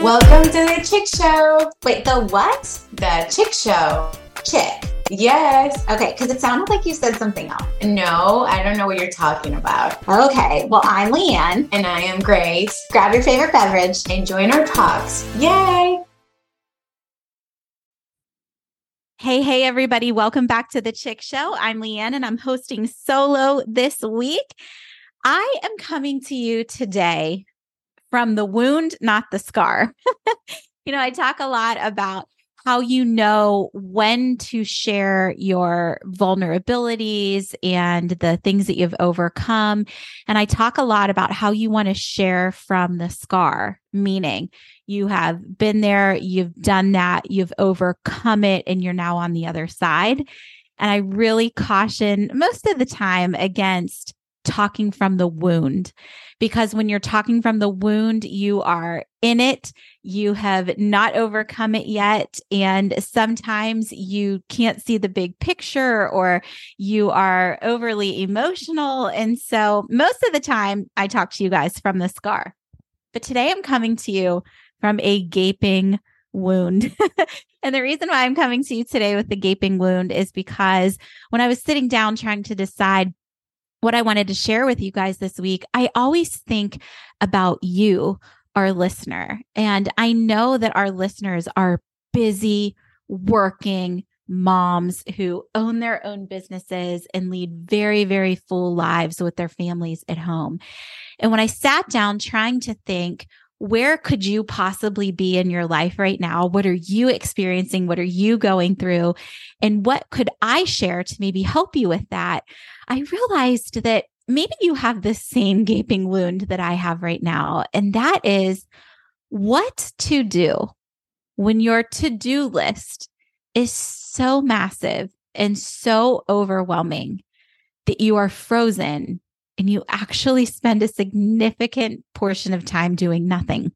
Welcome to the Chick Show. Wait, the what? The Chick Show. Chick. Yes. Okay, because it sounded like you said something else. No, I don't know what you're talking about. Okay, well, I'm Leigh Ann. And I am Grace. Grab your favorite beverage. And join our talks. Yay! Hey, hey, everybody. Welcome back to the Chick Show. I'm Leigh Ann and I'm hosting solo this week. I am coming to you today from the wound, not the scar. you know, I talk a lot about how you know when to share your vulnerabilities and the things that you've overcome. And I talk a lot about how you want to share from the scar, meaning you have been there, you've done that, you've overcome it, and you're now on the other side. And I really caution most of the time against talking from the wound because when you're talking from the wound, you are in it, you have not overcome it yet. And sometimes you can't see the big picture or you are overly emotional. And so most of the time, I talk to you guys from the scar. But today I'm coming to you from a gaping wound. and the reason why I'm coming to you today with the gaping wound is because when I was sitting down trying to decide what I wanted to share with you guys this week, I always think about you, our listener. And I know that our listeners are busy working moms who own their own businesses and lead very, very full lives with their families at home. And when I sat down trying to think, where could you possibly be in your life right now? What are you experiencing? What are you going through? And what could I share to maybe help you with that? I realized that maybe you have the same gaping wound that I have right now. And that is what to do when your to do list is so massive and so overwhelming that you are frozen and you actually spend a significant portion of time doing nothing.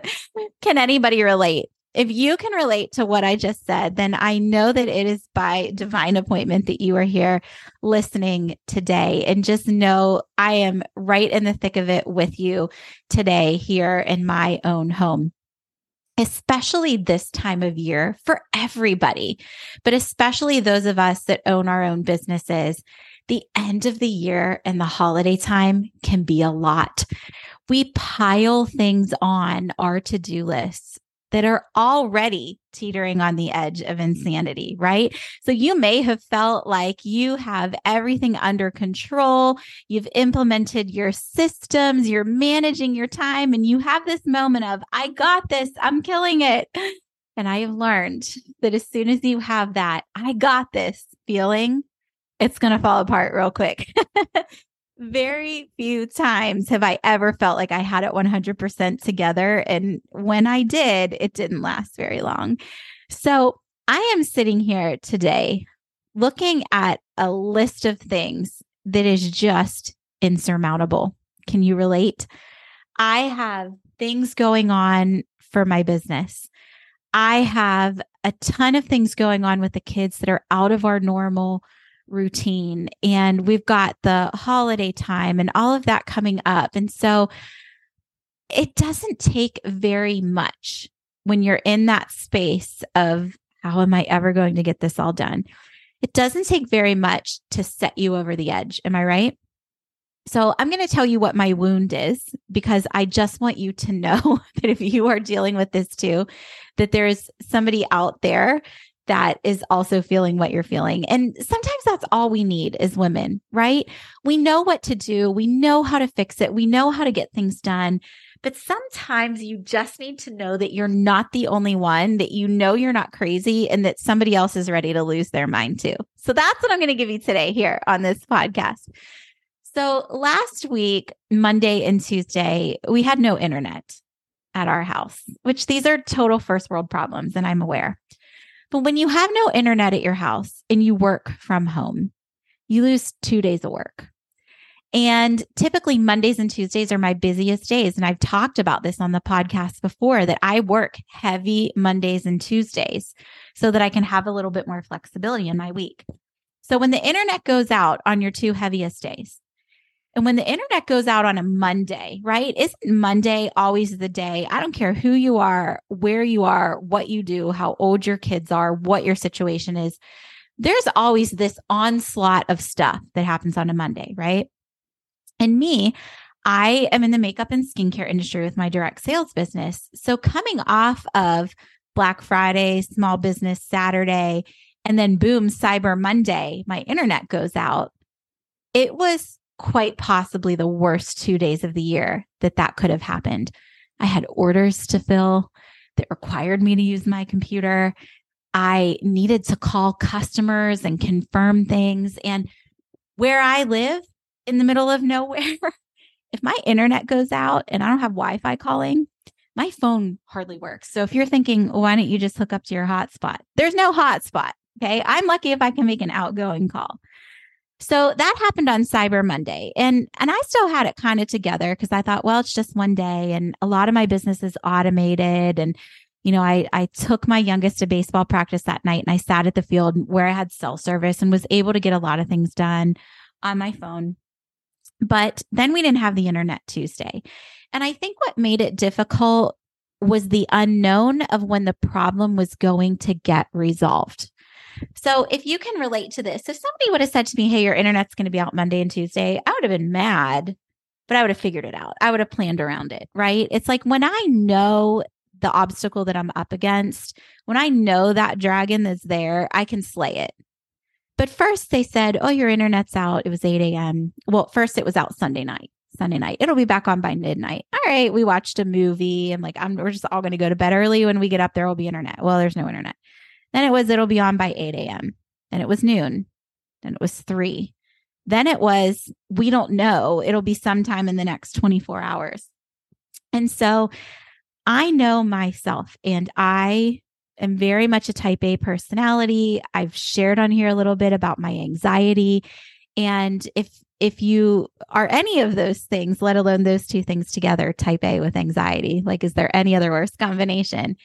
can anybody relate? If you can relate to what I just said, then I know that it is by divine appointment that you are here listening today. And just know I am right in the thick of it with you today here in my own home especially this time of year for everybody, but especially those of us that own our own businesses the end of the year and the holiday time can be a lot. We pile things on our to do lists that are already teetering on the edge of insanity, right? So you may have felt like you have everything under control. You've implemented your systems, you're managing your time, and you have this moment of, I got this, I'm killing it. And I have learned that as soon as you have that, I got this feeling, it's going to fall apart real quick. Very few times have I ever felt like I had it 100% together. And when I did, it didn't last very long. So I am sitting here today looking at a list of things that is just insurmountable. Can you relate? I have things going on for my business. I have a ton of things going on with the kids that are out of our normal routine and we've got the holiday time and all of that coming up. And so it doesn't take very much when you're in that space of how am I ever going to get this all done? It doesn't take very much to set you over the edge. Am I right? So I'm going to tell you what my wound is because I just want you to know that if you are dealing with this too, that there's somebody out there that is also feeling what you're feeling. And sometimes that's all we need as women, right? We know what to do, we know how to fix it, we know how to get things done. But sometimes you just need to know that you're not the only one, that you know you're not crazy, and that somebody else is ready to lose their mind too. So that's what I'm going to give you today here on this podcast. So last week, Monday and Tuesday, we had no internet at our house, which these are total first world problems, and I'm aware. But when you have no internet at your house and you work from home, you lose two days of work. And typically, Mondays and Tuesdays are my busiest days. And I've talked about this on the podcast before that I work heavy Mondays and Tuesdays so that I can have a little bit more flexibility in my week. So when the internet goes out on your two heaviest days, And when the internet goes out on a Monday, right? Isn't Monday always the day? I don't care who you are, where you are, what you do, how old your kids are, what your situation is. There's always this onslaught of stuff that happens on a Monday, right? And me, I am in the makeup and skincare industry with my direct sales business. So coming off of Black Friday, small business Saturday, and then boom, Cyber Monday, my internet goes out. It was quite possibly the worst two days of the year that that could have happened. I had orders to fill that required me to use my computer. I needed to call customers and confirm things. And where I live in the middle of nowhere, if my internet goes out and I don't have Wi Fi calling, my phone hardly works. So if you're thinking, why don't you just hook up to your hotspot? There's no hotspot. Okay. I'm lucky if I can make an outgoing call. So that happened on Cyber Monday. And and I still had it kind of together because I thought, well, it's just one day. And a lot of my business is automated. And, you know, I I took my youngest to baseball practice that night and I sat at the field where I had cell service and was able to get a lot of things done on my phone. But then we didn't have the internet Tuesday. And I think what made it difficult was the unknown of when the problem was going to get resolved. So if you can relate to this, if somebody would have said to me, Hey, your internet's going to be out Monday and Tuesday, I would have been mad, but I would have figured it out. I would have planned around it. Right. It's like when I know the obstacle that I'm up against, when I know that dragon is there, I can slay it. But first they said, Oh, your internet's out. It was 8 a.m. Well, first it was out Sunday night. Sunday night. It'll be back on by midnight. All right. We watched a movie and like I'm we're just all gonna go to bed early. When we get up, there will be internet. Well, there's no internet. Then it was it'll be on by 8 a.m. Then it was noon. Then it was three. Then it was, we don't know. It'll be sometime in the next 24 hours. And so I know myself and I am very much a type A personality. I've shared on here a little bit about my anxiety. And if if you are any of those things, let alone those two things together, type A with anxiety, like is there any other worse combination?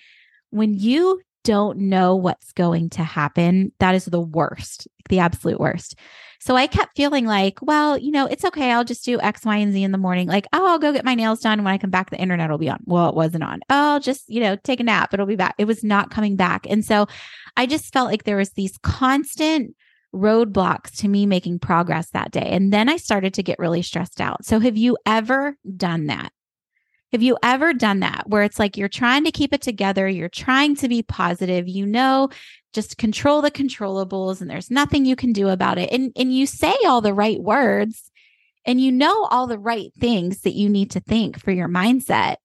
When you don't know what's going to happen, that is the worst, the absolute worst. So I kept feeling like, well, you know, it's okay. I'll just do X, Y, and Z in the morning. Like, oh, I'll go get my nails done. When I come back, the internet will be on. Well, it wasn't on. Oh, I'll just, you know, take a nap. It'll be back. It was not coming back. And so I just felt like there was these constant roadblocks to me making progress that day. And then I started to get really stressed out. So have you ever done that? Have you ever done that where it's like you're trying to keep it together, you're trying to be positive, you know, just control the controllables and there's nothing you can do about it. And and you say all the right words and you know all the right things that you need to think for your mindset.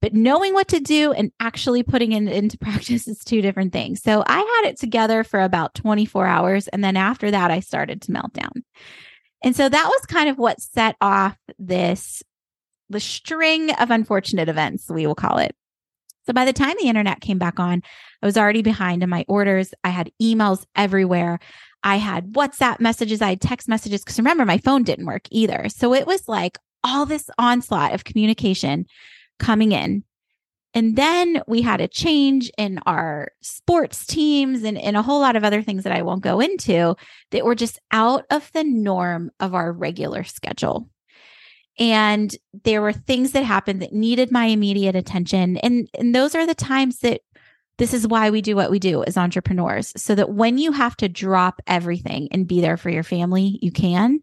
But knowing what to do and actually putting it into practice is two different things. So I had it together for about 24 hours. And then after that, I started to melt down. And so that was kind of what set off this the string of unfortunate events, we will call it. So by the time the internet came back on, I was already behind in my orders. I had emails everywhere. I had WhatsApp messages, I had text messages. Because remember, my phone didn't work either. So it was like all this onslaught of communication coming in. And then we had a change in our sports teams and, and a whole lot of other things that I won't go into that were just out of the norm of our regular schedule and there were things that happened that needed my immediate attention. And and those are the times that this is why we do what we do as entrepreneurs so that when you have to drop everything and be there for your family you can.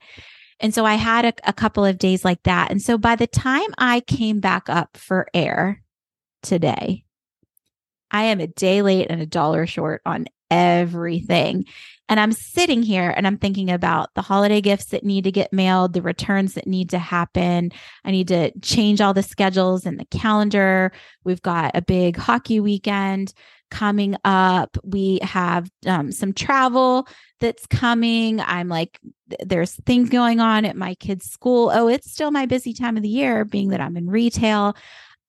And so i had a, a couple of days like that. And so by the time i came back up for air today i am a day late and a dollar short on everything and I'm sitting here and I'm thinking about the holiday gifts that need to get mailed, the returns that need to happen. I need to change all the schedules in the calendar. We've got a big hockey weekend coming up. We have um, some travel that's coming. I'm like, there's things going on at my kids' school. Oh, it's still my busy time of the year, being that I'm in retail.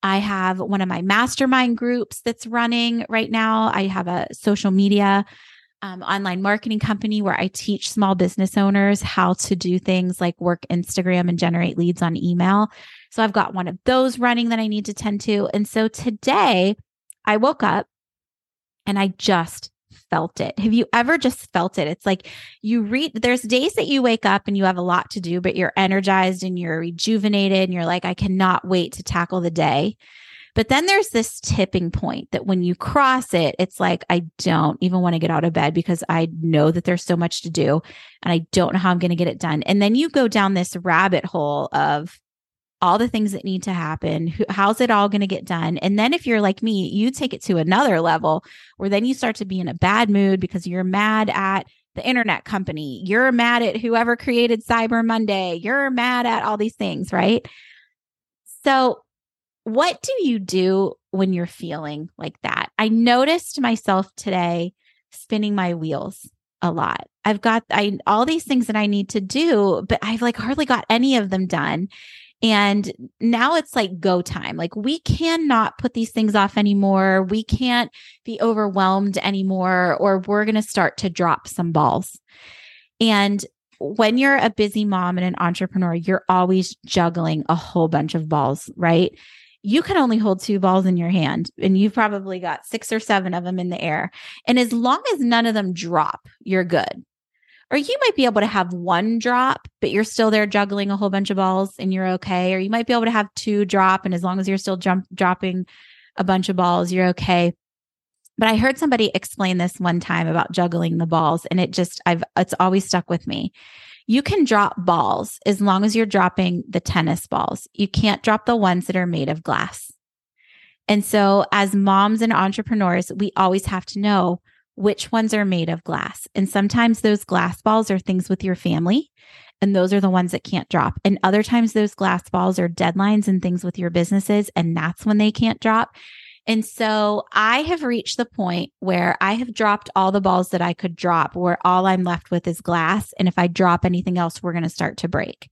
I have one of my mastermind groups that's running right now. I have a social media um, online marketing company where I teach small business owners how to do things like work Instagram and generate leads on email. So I've got one of those running that I need to tend to. And so today I woke up and I just felt it? Have you ever just felt it? It's like you read, there's days that you wake up and you have a lot to do, but you're energized and you're rejuvenated and you're like, I cannot wait to tackle the day. But then there's this tipping point that when you cross it, it's like, I don't even want to get out of bed because I know that there's so much to do and I don't know how I'm going to get it done. And then you go down this rabbit hole of, all the things that need to happen. How's it all going to get done? And then if you're like me, you take it to another level where then you start to be in a bad mood because you're mad at the internet company. You're mad at whoever created Cyber Monday. You're mad at all these things, right? So, what do you do when you're feeling like that? I noticed myself today spinning my wheels a lot. I've got I all these things that I need to do, but I've like hardly got any of them done. And now it's like go time. Like we cannot put these things off anymore. We can't be overwhelmed anymore, or we're going to start to drop some balls. And when you're a busy mom and an entrepreneur, you're always juggling a whole bunch of balls, right? You can only hold two balls in your hand, and you've probably got six or seven of them in the air. And as long as none of them drop, you're good. Or you might be able to have one drop, but you're still there juggling a whole bunch of balls and you're okay. Or you might be able to have two drop, and as long as you're still jump dropping a bunch of balls, you're okay. But I heard somebody explain this one time about juggling the balls, and it just I've it's always stuck with me. You can drop balls as long as you're dropping the tennis balls. You can't drop the ones that are made of glass. And so, as moms and entrepreneurs, we always have to know which ones are made of glass. And sometimes those glass balls are things with your family, and those are the ones that can't drop. And other times those glass balls are deadlines and things with your businesses, and that's when they can't drop. And so I have reached the point where I have dropped all the balls that I could drop, where all I'm left with is glass. And if I drop anything else, we're going to start to break.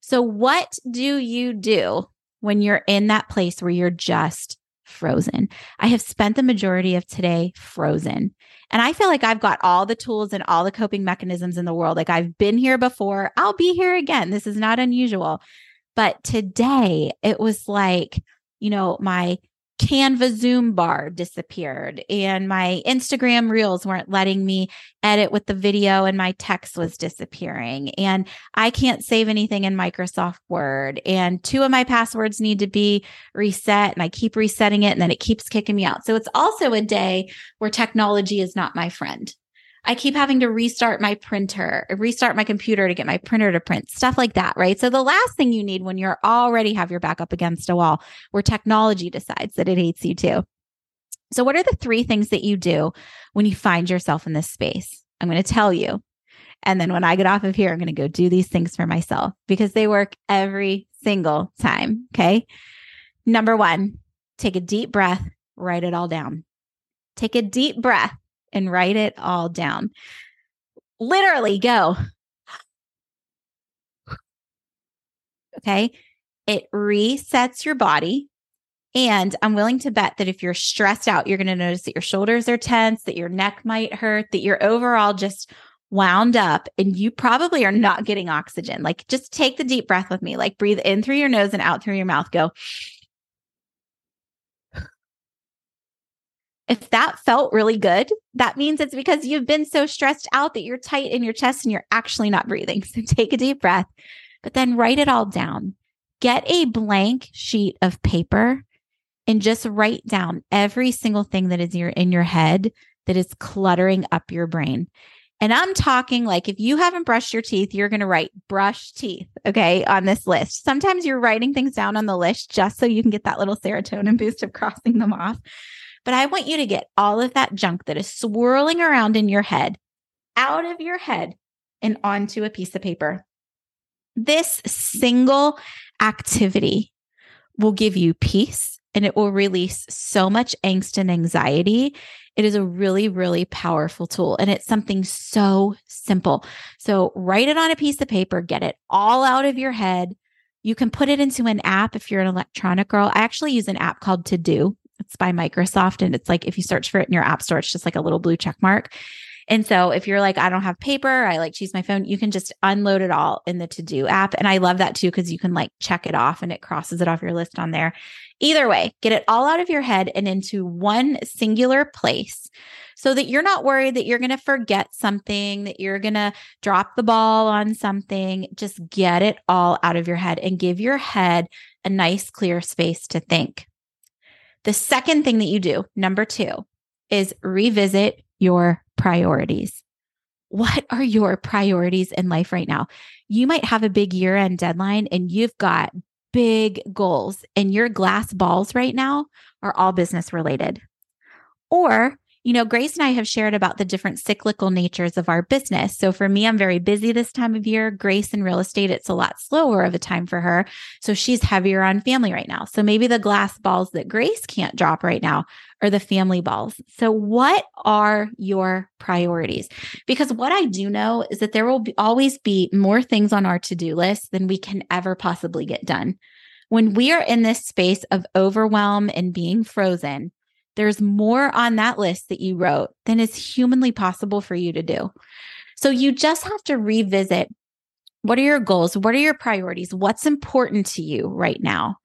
So, what do you do when you're in that place where you're just frozen. I have spent the majority of today frozen. And I feel like I've got all the tools and all the coping mechanisms in the world. Like I've been here before, I'll be here again. This is not unusual. But today it was like, you know, my Canva Zoom bar disappeared and my Instagram reels weren't letting me edit with the video and my text was disappearing and I can't save anything in Microsoft Word and two of my passwords need to be reset and I keep resetting it and then it keeps kicking me out. So it's also a day where technology is not my friend. I keep having to restart my printer, restart my computer to get my printer to print, stuff like that, right? So the last thing you need when you're already have your back up against a wall where technology decides that it hates you too. So what are the three things that you do when you find yourself in this space? I'm going to tell you. And then when I get off of here, I'm going to go do these things for myself because they work every single time. Okay. Number one, take a deep breath, write it all down. Take a deep breath and write it all down. Literally go. Okay. It resets your body. And I'm willing to bet that if you're stressed out, you're going to notice that your shoulders are tense, that your neck might hurt, that you're overall just wound up and you probably are not getting oxygen. Like just take the deep breath with me. Like breathe in through your nose and out through your mouth. Go. If that felt really good, that means it's because you've been so stressed out that you're tight in your chest and you're actually not breathing. So take a deep breath, but then write it all down. Get a blank sheet of paper and just write down every single thing that is your, in your head that is cluttering up your brain. And I'm talking like if you haven't brushed your teeth, you're going to write brush teeth, okay, on this list. Sometimes you're writing things down on the list just so you can get that little serotonin boost of crossing them off. But I want you to get all of that junk that is swirling around in your head out of your head and onto a piece of paper. This single activity will give you peace and it will release so much angst and anxiety. It is a really, really powerful tool and it's something so simple. So write it on a piece of paper, get it all out of your head. You can put it into an app if you're an electronic girl. I actually use an app called To Do. It's by Microsoft. And it's like if you search for it in your app store, it's just like a little blue check mark. And so if you're like, I don't have paper, I like to use my phone, you can just unload it all in the to do app. And I love that too, because you can like check it off and it crosses it off your list on there. Either way, get it all out of your head and into one singular place so that you're not worried that you're going to forget something, that you're going to drop the ball on something. Just get it all out of your head and give your head a nice, clear space to think. The second thing that you do, number two, is revisit your priorities. What are your priorities in life right now? You might have a big year end deadline and you've got big goals, and your glass balls right now are all business related. Or you know, Grace and I have shared about the different cyclical natures of our business. So for me, I'm very busy this time of year. Grace in real estate, it's a lot slower of a time for her. So she's heavier on family right now. So maybe the glass balls that Grace can't drop right now are the family balls. So what are your priorities? Because what I do know is that there will be, always be more things on our to-do list than we can ever possibly get done. When we are in this space of overwhelm and being frozen, there's more on that list that you wrote than is humanly possible for you to do. So you just have to revisit what are your goals? What are your priorities? What's important to you right now?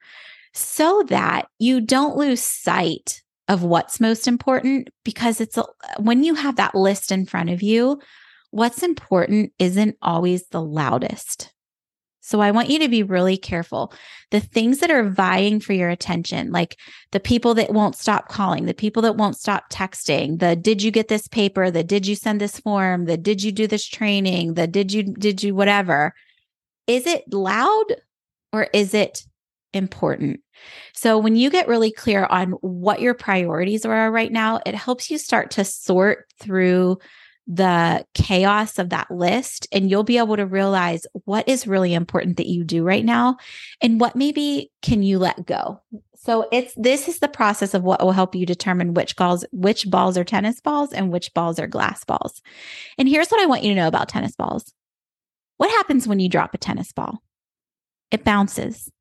So that you don't lose sight of what's most important because it's a, when you have that list in front of you, what's important isn't always the loudest. So I want you to be really careful. The things that are vying for your attention, like the people that won't stop calling, the people that won't stop texting, the did you get this paper, the did you send this form, the did you do this training, the did you did you whatever. Is it loud or is it important? So when you get really clear on what your priorities are right now, it helps you start to sort through the chaos of that list and you'll be able to realize what is really important that you do right now and what maybe can you let go. So it's this is the process of what will help you determine which balls which balls are tennis balls and which balls are glass balls. And here's what I want you to know about tennis balls. What happens when you drop a tennis ball? It bounces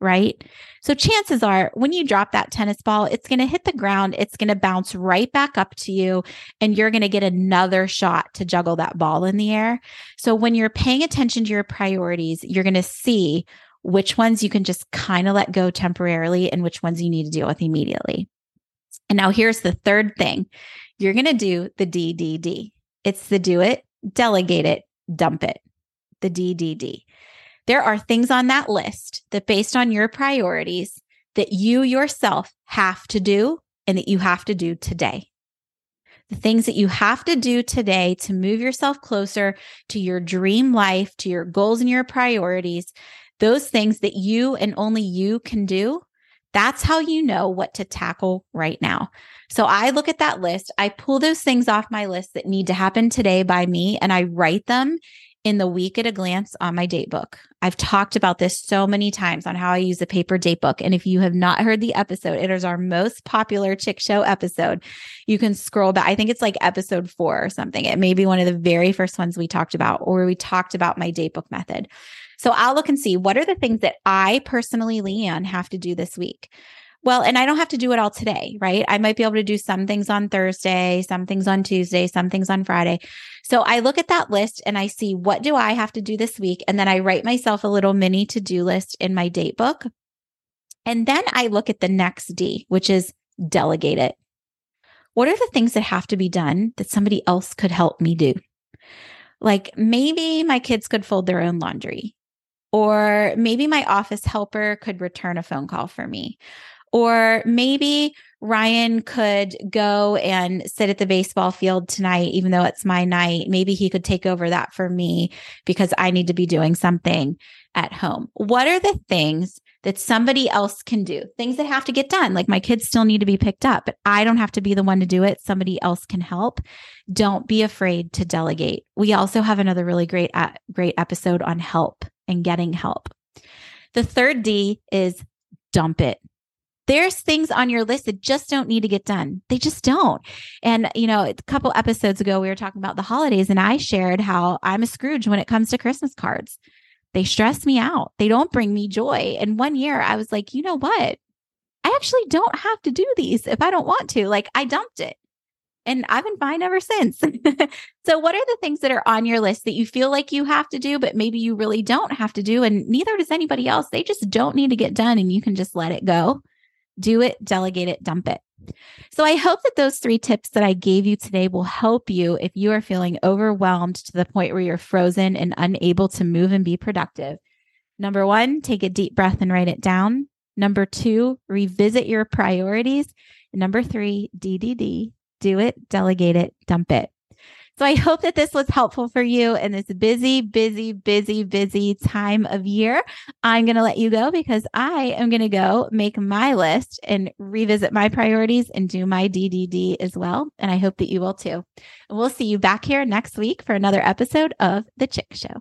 right? So chances are when you drop that tennis ball, it's going to hit the ground, it's going to bounce right back up to you, and you're going to get another shot to juggle that ball in the air. So when you're paying attention to your priorities, you're going to see which ones you can just kind of let go temporarily and which ones you need to deal with immediately. And now here's the third thing you're going to do the DDD. It's the do it, delegate it, dump it. The DDD. There are things on that list that, based on your priorities, that you yourself have to do and that you have to do today. The things that you have to do today to move yourself closer to your dream life, to your goals and your priorities, those things that you and only you can do, that's how you know what to tackle right now. So I look at that list, I pull those things off my list that need to happen today by me, and I write them in the week at a glance on my date book. I've talked about this so many times on how I use a paper date book. And if you have not heard the episode, it is our most popular chick show episode. You can scroll back. I think it's like episode four or something. It may be one of the very first ones we talked about, or we talked about my date book method. So I'll look and see what are the things that I personally, Leigh Ann, have to do this week. Well, and I don't have to do it all today, right? I might be able to do some things on Thursday, some things on Tuesday, some things on Friday. So I look at that list and I see what do I have to do this week? And then I write myself a little mini to do list in my date book. And then I look at the next D, which is delegate it. What are the things that have to be done that somebody else could help me do? Like maybe my kids could fold their own laundry, or maybe my office helper could return a phone call for me, or maybe Ryan could go and sit at the baseball field tonight, even though it's my night. Maybe he could take over that for me because I need to be doing something at home. What are the things that somebody else can do? Things that have to get done. Like my kids still need to be picked up, but I don't have to be the one to do it. Somebody else can help. Don't be afraid to delegate. We also have another really great, uh, great episode on help and getting help. The third D is dump it there's things on your list that just don't need to get done. They just don't. And, you know, a couple episodes ago, we were talking about the holidays, and I shared how I'm a Scrooge when it comes to Christmas cards. They stress me out, they don't bring me joy. And one year I was like, you know what? I actually don't have to do these if I don't want to. Like, I dumped it. and I've been fine ever since. so, what are the things that are on your list that you feel like you have to do, but maybe you really don't have to do? And neither does anybody else. They just don't need to get done, and you can just let it go. Do it, delegate it, dump it. So, I hope that those three tips that I gave you today will help you if you are feeling overwhelmed to the point where you're frozen and unable to move and be productive. Number one, take a deep breath and write it down. Number two, revisit your priorities. Number three, DDD, do it, delegate it, dump it. So I hope that this was helpful for you in this busy, busy, busy, busy time of year. I'm going to let you go because I am going to go make my list and revisit my priorities and do my DDD as well. And I hope that you will too. We'll see you back here next week for another episode of The Chick Show.